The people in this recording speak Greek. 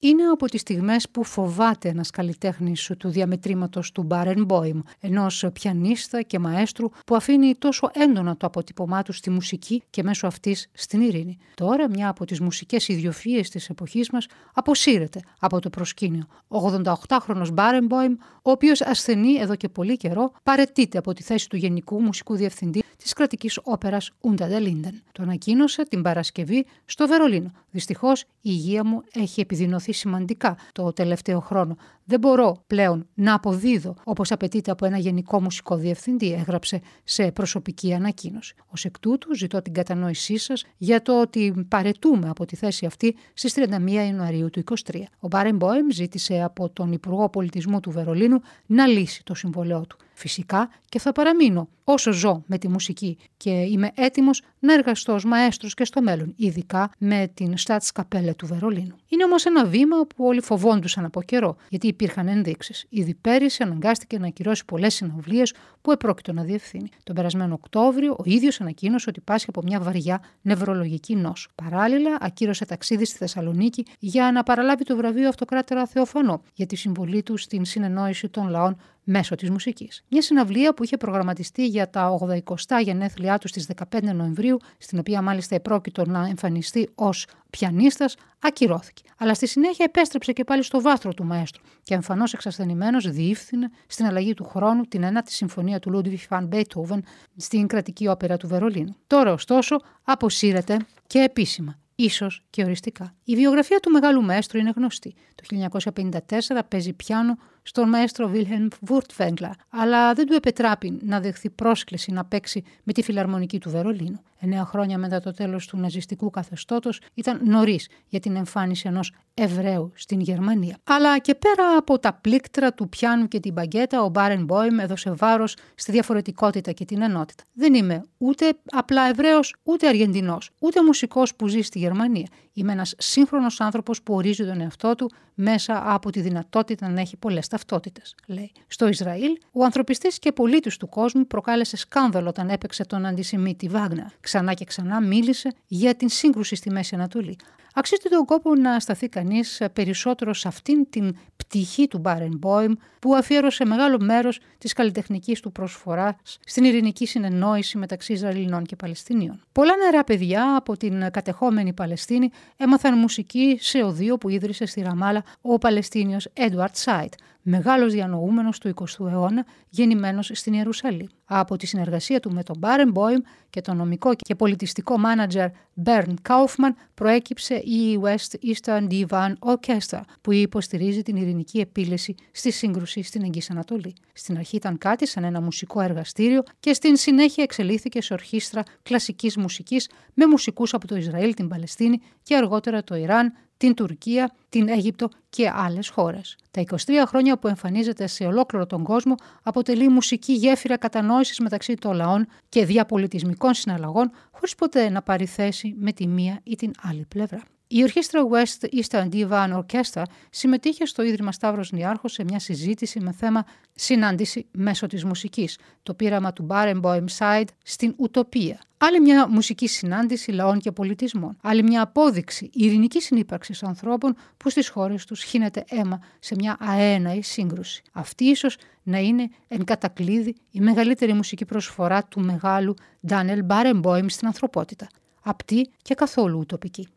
είναι από τις στιγμές που φοβάται ένας καλλιτέχνης του διαμετρήματος του Μπάρενμπόιμ, ενός πιανίστα και μαέστρου που αφήνει τόσο έντονα το αποτυπωμά του στη μουσική και μέσω αυτής στην ειρήνη. Τώρα μια από τις μουσικές ιδιοφύες της εποχής μας αποσύρεται από το προσκήνιο. Ο 88χρονος Μπάρενμπόιμ, ο οποίος ασθενεί εδώ και πολύ καιρό, παρετείται από τη θέση του Γενικού Μουσικού Διευθυντή της κρατικής όπερας Unter der Linden. Το ανακοίνωσε την Παρασκευή στο Βερολίνο. Δυστυχώς η υγεία μου έχει επιδεινωθεί σημαντικά το τελευταίο χρόνο. Δεν μπορώ πλέον να αποδίδω όπως απαιτείται από ένα γενικό μουσικό διευθυντή, έγραψε σε προσωπική ανακοίνωση. Ω εκ τούτου, ζητώ την κατανόησή σας για το ότι παρετούμε από τη θέση αυτή στις 31 Ιανουαρίου του 2023. Ο Μπάρεν Μπόεμ ζήτησε από τον Υπουργό Πολιτισμού του Βερολίνου να λύσει το συμβολέο του. Φυσικά και θα παραμείνω όσο ζω με τη μουσική και είμαι έτοιμος να εργαστώ ως μαέστρος και στο μέλλον, ειδικά με την Staatskapelle του Βερολίνου. Είναι όμως ένα βήμα που όλοι φοβόντουσαν από καιρό, γιατί υπήρχαν ενδείξεις. Ήδη πέρυσι αναγκάστηκε να ακυρώσει πολλές συναυλίες που επρόκειτο να διευθύνει. Τον περασμένο Οκτώβριο, ο ίδιος ανακοίνωσε ότι πάσχει από μια βαριά νευρολογική νόσο. Παράλληλα, ακύρωσε ταξίδι στη Θεσσαλονίκη για να παραλάβει το βραβείο Αυτοκράτορα Θεοφανό για τη συμβολή του στην συνεννόηση των λαών μέσω της μουσικής. Μια συναυλία που είχε προγραμματιστεί για τα 80 γενέθλιά τους στις 15 Νοεμβρίου, στην οποία μάλιστα επρόκειτο να εμφανιστεί ως πιανίστας, ακυρώθηκε. Αλλά στη συνέχεια επέστρεψε και πάλι στο βάθρο του μαέστρου και εμφανώς εξασθενημένος διήφθηνε στην αλλαγή του χρόνου την ένατη συμφωνία του Ludwig van Beethoven στην κρατική όπερα του Βερολίνου. Τώρα, ωστόσο, αποσύρεται και επίσημα ίσως και οριστικά. Η βιογραφία του μεγάλου μαέστρου είναι γνωστή. Το 1954 παίζει πιάνο στον μαέστρο Βίλχελμ Wurtwängler, αλλά δεν του επετράπει να δεχθεί πρόσκληση να παίξει με τη φιλαρμονική του Βερολίνου. Εννέα χρόνια μετά το τέλος του ναζιστικού καθεστώτος ήταν νωρίς για την εμφάνιση ενός Εβραίου στην Γερμανία. Αλλά και πέρα από τα πλήκτρα του πιάνου και την μπαγκέτα, ο Μπάρεν Μπόιμ έδωσε βάρος στη διαφορετικότητα και την ενότητα. Δεν είμαι ούτε απλά Εβραίος, ούτε Αργεντινός, ούτε μουσικός που ζει στη Γερμανία. Είμαι ένας σύγχρονος άνθρωπος που ορίζει τον εαυτό του μέσα από τη δυνατότητα να έχει πολλές ταυτότητες, λέει. Στο Ισραήλ, ο ανθρωπιστής και πολίτης του κόσμου προκάλεσε σκάνδαλο όταν έπαιξε τον αντισημίτη Βάγνα. Ξανά και ξανά μίλησε για την σύγκρουση στη Μέση Ανατολή. Αξίζει τον κόπο να σταθεί κανείς περισσότερο σε αυτήν την πτυχή του Μπόιμ που αφιέρωσε μεγάλο μέρος της καλλιτεχνικής του προσφοράς στην ειρηνική συνεννόηση μεταξύ Ισραηλινών και Παλαιστινίων. Πολλά νερά παιδιά από την κατεχόμενη Παλαιστίνη έμαθαν μουσική σε οδείο που ίδρυσε στη Ραμάλα ο Παλαιστίνιος Έντουαρτ Σάιτ, μεγάλος διανοούμενος του 20ου αιώνα, γεννημένος στην Ιερουσαλήμ. Από τη συνεργασία του με τον Μπόιμ και τον νομικό και πολιτιστικό μάνατζερ Μπέρν Κάουφμαν προέκυψε η West Eastern Divan Orchestra που υποστηρίζει την ειρηνική επίλυση στη σύγκρουση στην Εγγύη Ανατολή. Στην αρχή ήταν κάτι σαν ένα μουσικό εργαστήριο και στην συνέχεια εξελίχθηκε σε ορχήστρα κλασικής μουσικής με μουσικούς από το Ισραήλ, την Παλαιστίνη και αργότερα το Ιράν, την Τουρκία, την Αίγυπτο και άλλες χώρες. Τα 23 χρόνια που εμφανίζεται σε ολόκληρο τον κόσμο αποτελεί μουσική γέφυρα κατανόησης μεταξύ των λαών και διαπολιτισμικών συναλλαγών χωρίς ποτέ να πάρει θέση με τη μία ή την άλλη πλευρά. Η ορχήστρα West Eastern Divan Orchestra συμμετείχε στο Ίδρυμα Σταύρος Νιάρχος σε μια συζήτηση με θέμα «Συνάντηση μέσω της μουσικής», το πείραμα του Barenboim Side στην Ουτοπία. Άλλη μια μουσική συνάντηση λαών και πολιτισμών. Άλλη μια απόδειξη ειρηνικής συνύπαρξης ανθρώπων που στις χώρες τους χύνεται αίμα σε μια αέναη σύγκρουση. Αυτή ίσως να είναι εν κατακλείδη η μεγαλύτερη μουσική προσφορά του μεγάλου Ντάνελ Μπάρεμπόιμ στην ανθρωπότητα. Απτή και καθόλου ουτοπική.